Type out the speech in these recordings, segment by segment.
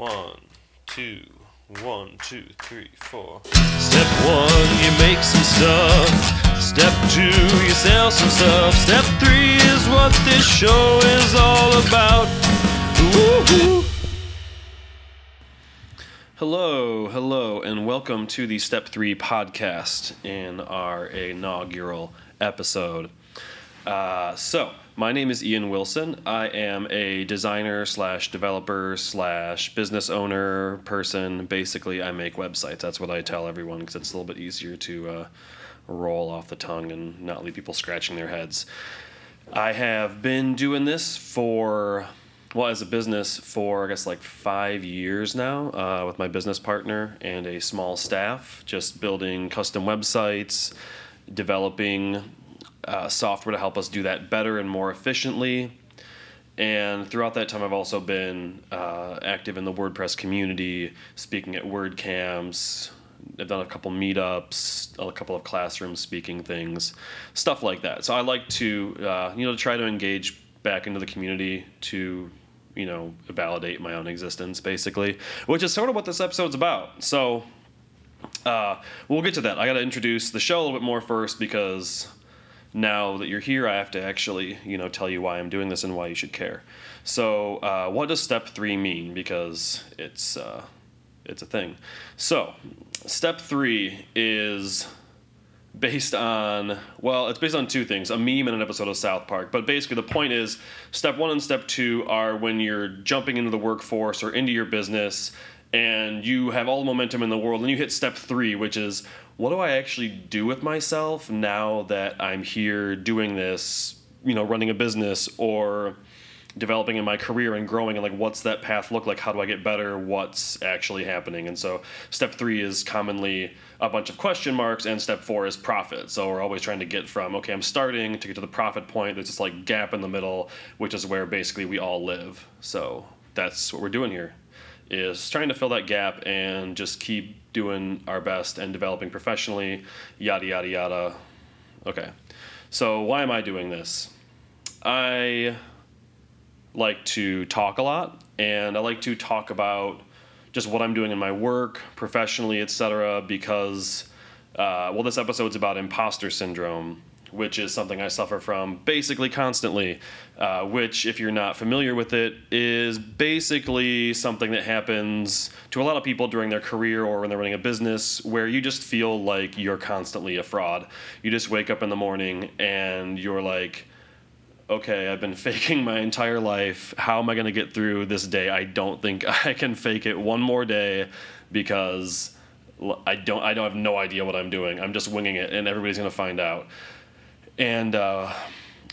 One, two, one, two, three, four. Step one, you make some stuff. Step two, you sell some stuff. Step three is what this show is all about. Woo-hoo. Hello, hello, and welcome to the Step 3 podcast in our inaugural episode. Uh, so, my name is Ian Wilson. I am a designer slash developer slash business owner person. Basically, I make websites. That's what I tell everyone because it's a little bit easier to uh, roll off the tongue and not leave people scratching their heads. I have been doing this for, well, as a business for, I guess, like five years now uh, with my business partner and a small staff, just building custom websites, developing uh, software to help us do that better and more efficiently. And throughout that time, I've also been uh, active in the WordPress community, speaking at WordCamps. I've done a couple meetups, a couple of classroom speaking things, stuff like that. So I like to, uh, you know, try to engage back into the community to, you know, validate my own existence, basically, which is sort of what this episode's about. So uh, we'll get to that. I got to introduce the show a little bit more first because now that you're here, I have to actually, you know, tell you why I'm doing this and why you should care. So, uh, what does step three mean? Because it's uh, it's a thing. So, step three is based on well, it's based on two things: a meme and an episode of South Park. But basically, the point is, step one and step two are when you're jumping into the workforce or into your business. And you have all the momentum in the world, and you hit step three, which is what do I actually do with myself now that I'm here doing this, you know, running a business or developing in my career and growing and like what's that path look like? How do i get better? What's actually happening? And so step three is commonly a bunch of question marks and step four is profit. So we're always trying to get from okay i'm starting to get to the profit point. There's this like gap in the middle which is where basically we all live. So that's what we're doing here is trying to fill that gap and just keep doing our best and developing professionally, yada, yada, yada. Okay. So, why am I doing this? I like to talk a lot and I like to talk about just what I'm doing in my work, professionally, etc. Because, uh, well, this episode's about imposter syndrome, which is something I suffer from basically constantly. Uh, which, if you're not familiar with it, is basically something that happens to a lot of people during their career or when they're running a business where you just feel like you're constantly a fraud. You just wake up in the morning and you're like, okay, I've been faking my entire life. How am I going to get through this day? I don't think I can fake it one more day because I don't I don't have no idea what I'm doing. I'm just winging it and everybody's going to find out. And uh,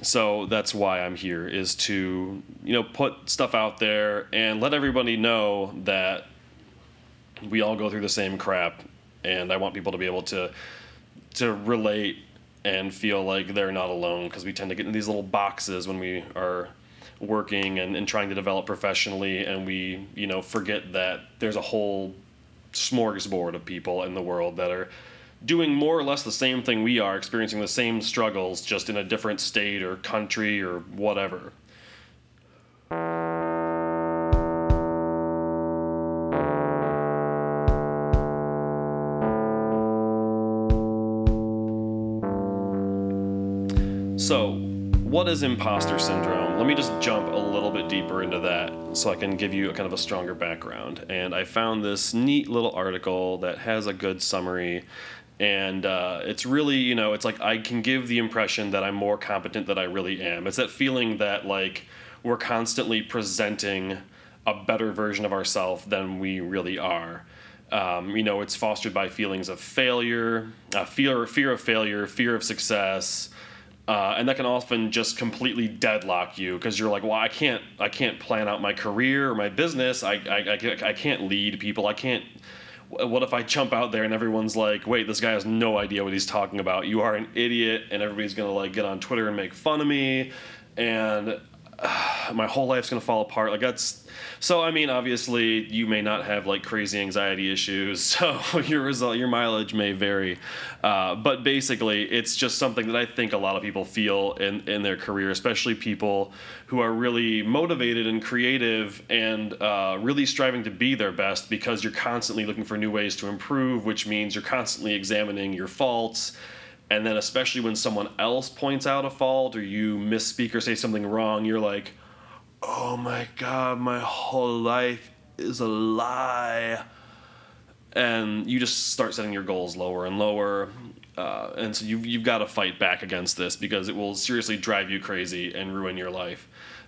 so that's why I'm here is to you know put stuff out there and let everybody know that we all go through the same crap. And I want people to be able to to relate and feel like they're not alone because we tend to get in these little boxes when we are working and, and trying to develop professionally. And we you know forget that there's a whole smorgasbord of people in the world that are doing more or less the same thing we are experiencing the same struggles just in a different state or country or whatever So, what is imposter syndrome? Let me just jump a little bit deeper into that so I can give you a kind of a stronger background. And I found this neat little article that has a good summary. And uh, it's really, you know, it's like I can give the impression that I'm more competent than I really am. It's that feeling that, like, we're constantly presenting a better version of ourselves than we really are. Um, you know, it's fostered by feelings of failure, uh, fear, fear of failure, fear of success, uh, and that can often just completely deadlock you because you're like, well, I can't, I can't plan out my career or my business. I, I, I, I can't lead people. I can't. What if I jump out there and everyone's like, wait, this guy has no idea what he's talking about. You are an idiot, and everybody's gonna like get on Twitter and make fun of me, and my whole life's gonna fall apart. Like that's so. I mean, obviously, you may not have like crazy anxiety issues, so your result, your mileage may vary. Uh, but basically, it's just something that I think a lot of people feel in in their career, especially people who are really motivated and creative and uh, really striving to be their best because you're constantly looking for new ways to improve, which means you're constantly examining your faults and then especially when someone else points out a fault or you misspeak or say something wrong you're like oh my god my whole life is a lie. And you just start setting your goals lower and lower. Uh, and so you've, you've got to fight back against this because it will seriously drive you crazy and ruin your life.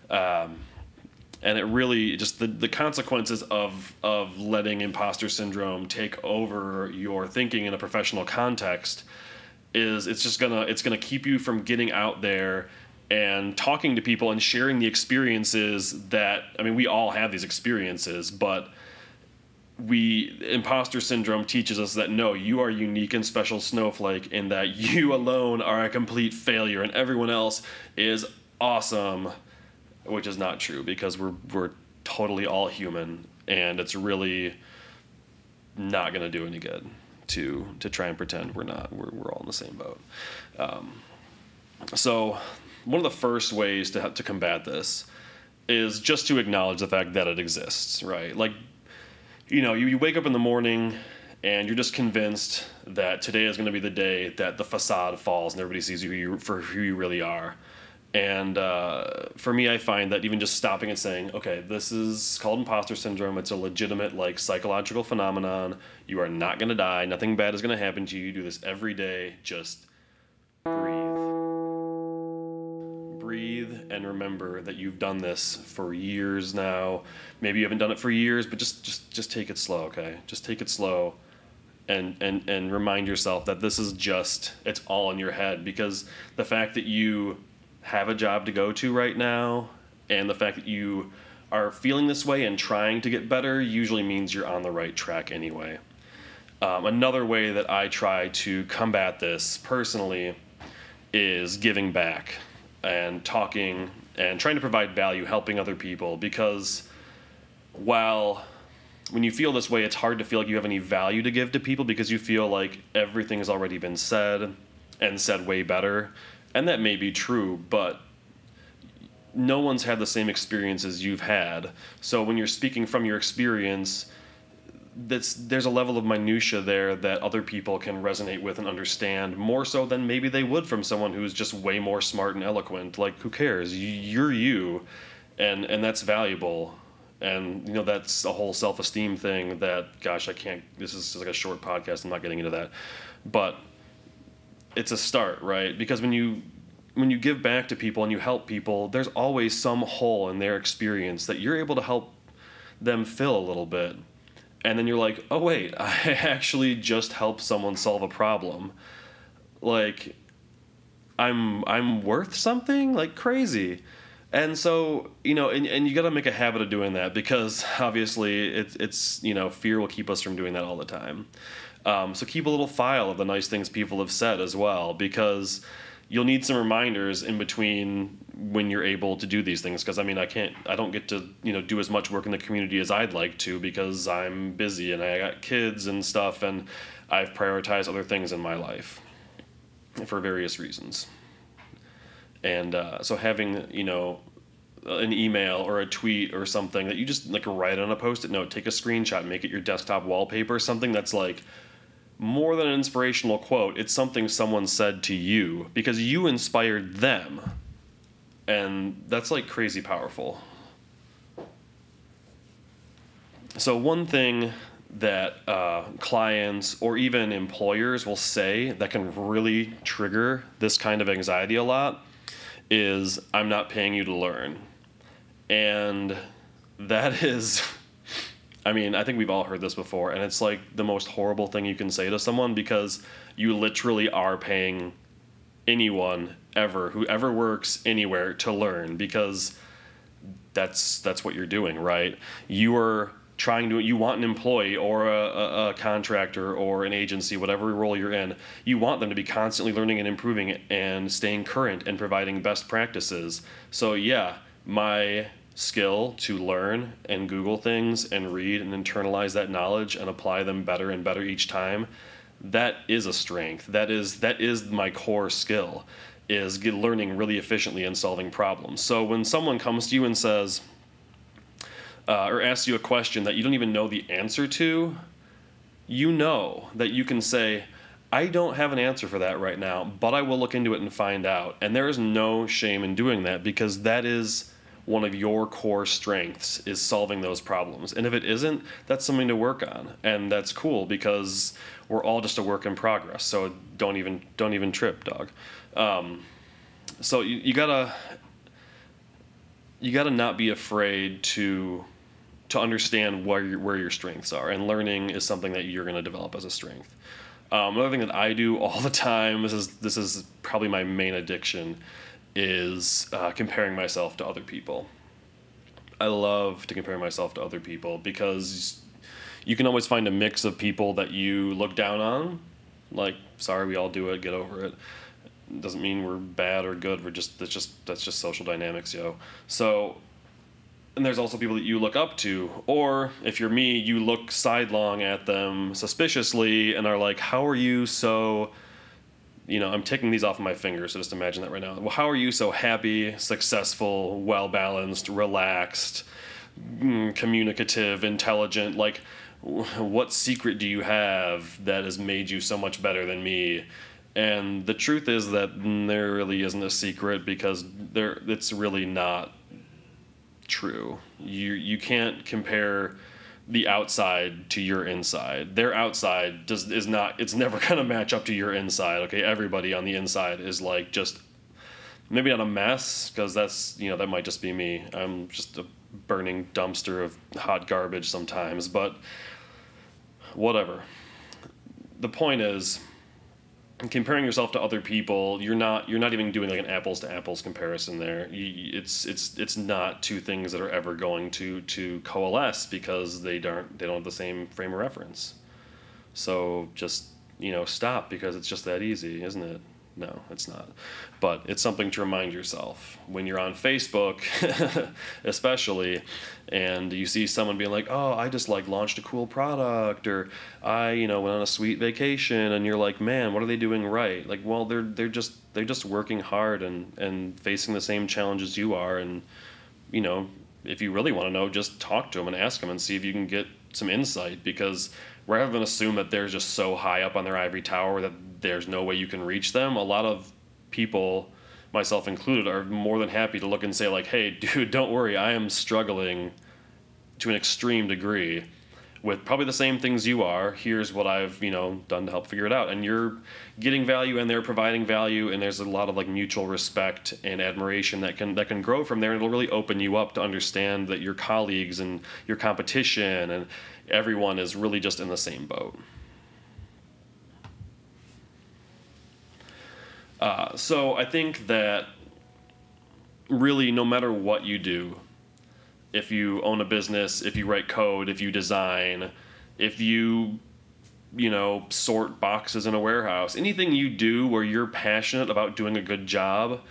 Um, and it really just the, the consequences of of letting imposter syndrome take over your thinking in a professional context is it's just gonna it's gonna keep you from getting out there and talking to people and sharing the experiences that I mean we all have these experiences, but we imposter syndrome teaches us that no, you are unique and special snowflake in that you alone are a complete failure and everyone else is awesome, which is not true because we're we're totally all human and it's really not going to do any good to to try and pretend we're not we're, we're all in the same boat. Um, so one of the first ways to to combat this is just to acknowledge the fact that it exists right? Like you know you, you wake up in the morning and you're just convinced that today is going to be the day that the facade falls and everybody sees you for who you really are and uh, for me, I find that even just stopping and saying, okay, this is called imposter syndrome. It's a legitimate, like, psychological phenomenon. You are not going to die. Nothing bad is going to happen to you. You do this every day. Just breathe. Breathe and remember that you've done this for years now. Maybe you haven't done it for years, but just, just, just take it slow, okay? Just take it slow. And, and, and remind yourself that this is just, it's all in your head because the fact that you have a job to go to right now, and the fact that you are feeling this way and trying to get better usually means you're on the right track anyway. Um, another way that I try to combat this personally is giving back and talking and trying to provide value, helping other people. Because while when you feel this way, it's hard to feel like you have any value to give to people because you feel like everything has already been said and said way better and that may be true, but no one's had the same experience as you've had. So when you're speaking from your experience, that's there's a level of minutia there that other people can resonate with and understand more so than maybe they would from someone who's just way more smart and eloquent. Like who cares? You're you, and and that's valuable. And you know that's a whole self-esteem thing. That gosh, I can't. This is like a short podcast. I'm not getting into that, but it's a start, right? Because when you when you give back to people and you help people, there's always some hole in their experience that you're able to help them fill a little bit. And then you're like, "Oh wait, I actually just helped someone solve a problem." Like I'm I'm worth something? Like crazy. And so, you know, and, and you got to make a habit of doing that because obviously it's, it's, you know, fear will keep us from doing that all the time. Um, so keep a little file of the nice things people have said as well, because you'll need some reminders in between when you're able to do these things. Because I mean, I can't, I don't get to you know do as much work in the community as I'd like to because I'm busy and I got kids and stuff, and I've prioritized other things in my life for various reasons. And uh, so having you know an email or a tweet or something that you just like write on a post-it note, take a screenshot, make it your desktop wallpaper, something that's like more than an inspirational quote, it's something someone said to you because you inspired them. And that's like crazy powerful. So, one thing that uh, clients or even employers will say that can really trigger this kind of anxiety a lot is I'm not paying you to learn. And that is I mean, I think we've all heard this before, and it's like the most horrible thing you can say to someone because you literally are paying anyone ever whoever works anywhere to learn because that's that's what you're doing, right? You are trying to you want an employee or a, a, a, contractor or an agency whatever role you're in you want them to be constantly learning and improving and staying current and providing best practices so yeah my skill to learn and Google things and read and internalize that knowledge and apply them better and better each time, that is a strength. That is that is my core skill is learning really efficiently and solving problems. So when someone comes to you and says uh, or asks you a question that you don't even know the answer to, you know that you can say, I don't have an answer for that right now, but I will look into it and find out. And there is no shame in doing that because that is one of your core strengths is solving those problems. And if it isn't, that's something to work on. And that's cool because we're all just a work in progress. So don't even don't even trip, dog. Um, so you, you gotta you gotta not be afraid to to understand where your, where your strengths are. And learning is something that you're to develop as a strength. Um, another thing that I do all the time, this is this is probably my main addiction, is uh, comparing myself to other people. I love to compare myself to other people because you can always find a mix of people that you look down on. Like, sorry, we all do it. Get over it. Doesn't mean we're bad or good. We're just that's just that's just social dynamics, yo. So and there's also people that you look up to or if you're me you look sidelong at them suspiciously and are like how are you so you know i'm taking these off of my fingers so just imagine that right now. Well how are you so happy successful well balanced relaxed mm, communicative intelligent? Like what secret do you have that has made you so much better than me? And the truth is that there really isn't a secret because there it's really not true. You you can't compare the outside to your inside. Their outside does is not it's never to match up to your inside. Okay, everybody on the inside is like just maybe not a mess because that's you know that might just be me. I'm just a burning dumpster of hot garbage sometimes, but whatever. The point is comparing yourself to other people you're not you're not even doing like an apples to apples comparison there. You, it's it's it's not two things that are ever going to to coalesce because they don't they don't have the same frame of reference. So just you know stop because it's just that easy isn't it no, it's not. But it's something to remind yourself when you're on Facebook, especially, and you see someone being like, "Oh, I just like launched a cool product," or "I, you know, went on a sweet vacation," and you're like, "Man, what are they doing right?" Like, well, they're they're just they're just working hard and and facing the same challenges you are, and you know, if you really want to know, just talk to them and ask them and see if you can get some insight because rather than assume that they're just so high up on their ivory tower that there's no way you can reach them, a lot of people, myself included, are more than happy to look and say, like, hey, dude, don't worry, I am struggling to an extreme degree with probably the same things you are. Here's what I've, you know, done to help figure it out. And you're getting value and they're providing value and there's a lot of like mutual respect and admiration that can that can grow from there and it'll really open you up to understand that your colleagues and your competition and everyone is really just in the same boat. Uh, so I think that really, no matter what you do, if you own a business, if you write code, if you design, if you you know sort boxes in a warehouse, anything you do where you're passionate about doing a good job,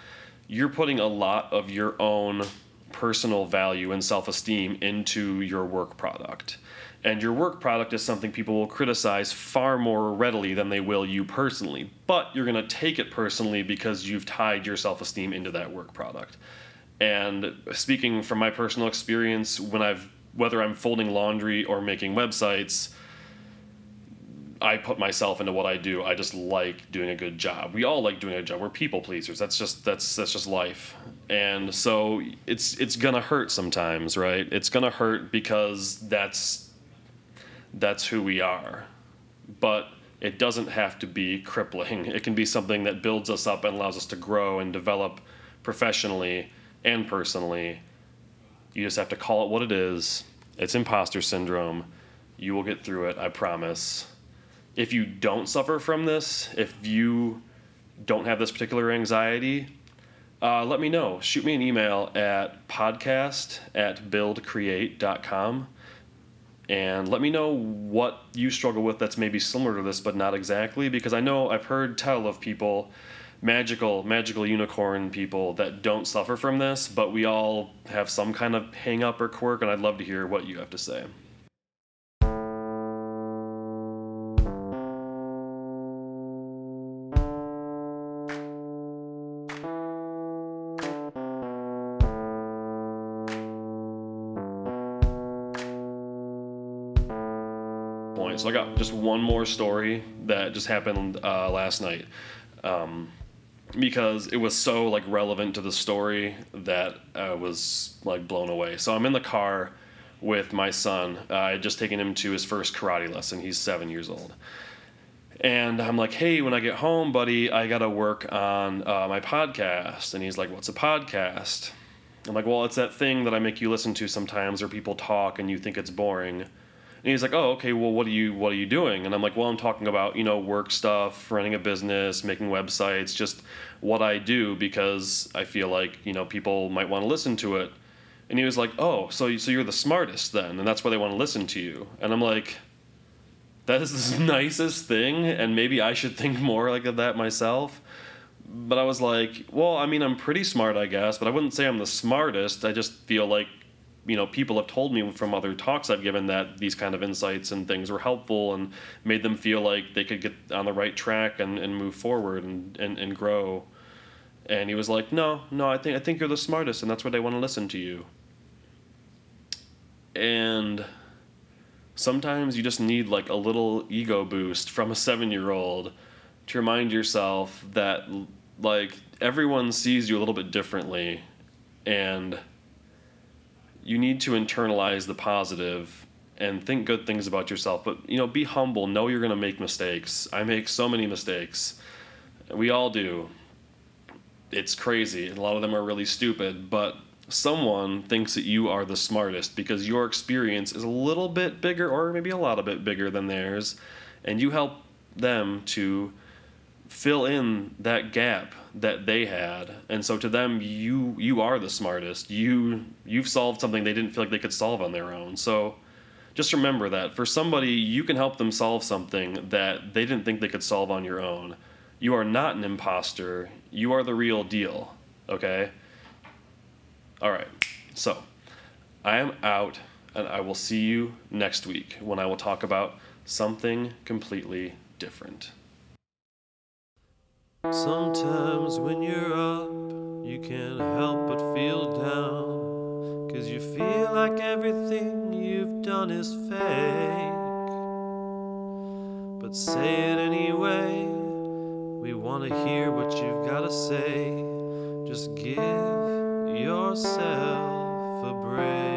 you're putting a lot of your own personal value and self-esteem into your work product and your work product is something people will criticize far more readily than they will you personally. But you're going to take it personally because you've tied your self esteem into that work product. And speaking from my personal experience, when I've whether I'm folding laundry or making websites, I put myself into what I do. I just like doing a good job. We all like doing a job. We're people pleasers. That's just that's that's just life. And so it's it's gonna hurt sometimes, right? It's gonna hurt because that's that's who we are. But it doesn't have to be crippling. It can be something that builds us up and allows us to grow and develop professionally and personally. You just have to call it what it is. It's imposter syndrome. You will get through it, I promise. If you don't suffer from this, if you don't have this particular anxiety, uh, let me know. Shoot me an email at podcast at buildcreate.com and let me know what you struggle with that's maybe similar to this but not exactly because i know i've heard tell of people magical magical unicorn people that don't suffer from this, but we all have some kind of hang up or quirk, and I'd love to hear what you have to say. So I got just one more story that just happened uh, last night, um, because it was so like relevant to the story that I was like blown away. So I'm in the car with my son. Uh, I had just taken him to his first karate lesson. He's seven years old. And I'm like, hey, when I get home, buddy, I got to work on uh, my podcast. And he's like, what's a podcast? I'm like, well, it's that thing that I make you listen to sometimes, where people talk and you think it's boring. And he's like, "Oh, okay. Well, what are you what are you doing?" And I'm like, "Well, I'm talking about you know work stuff, running a business, making websites, just what I do because I feel like you know people might want to listen to it." And he was like, "Oh, so so you're the smartest then, and that's why they want to listen to you." And I'm like, "That is the nicest thing, and maybe I should think more like of that myself." But I was like, "Well, I mean, I'm pretty smart, I guess, but I wouldn't say I'm the smartest. I just feel like you know people have told me from other talks I've given that these kind of insights and things were helpful and made them feel like they could get on the right track and, and move forward and, and, and grow. And he was like, No, no, I think I think you're the smartest and that's why they want to listen to you. And sometimes you just need like a little ego boost from a seven year old to remind yourself that like everyone sees you a little bit differently and you need to internalize the positive and think good things about yourself. But you know be humble. Know you're going to make mistakes. I make so many mistakes. We all do. It's crazy. A lot of them are really stupid. But someone thinks that you are the smartest because your experience is a little bit bigger or maybe a lot of bit bigger than theirs. And you help them to fill in that gap that they had. And so to them you you are the smartest. You you've solved something they didn't feel like they could solve on their own. So just remember that for somebody you can help them solve something that they didn't think they could solve on your own. You are not an imposter. You are the real deal okay? All right. So i am out and i will see you next week when i will talk about something completely different Sometimes when you're up, you can't help but feel down. Cause you feel like everything you've done is fake. But say it anyway, we wanna hear what you've gotta say. Just give yourself a break.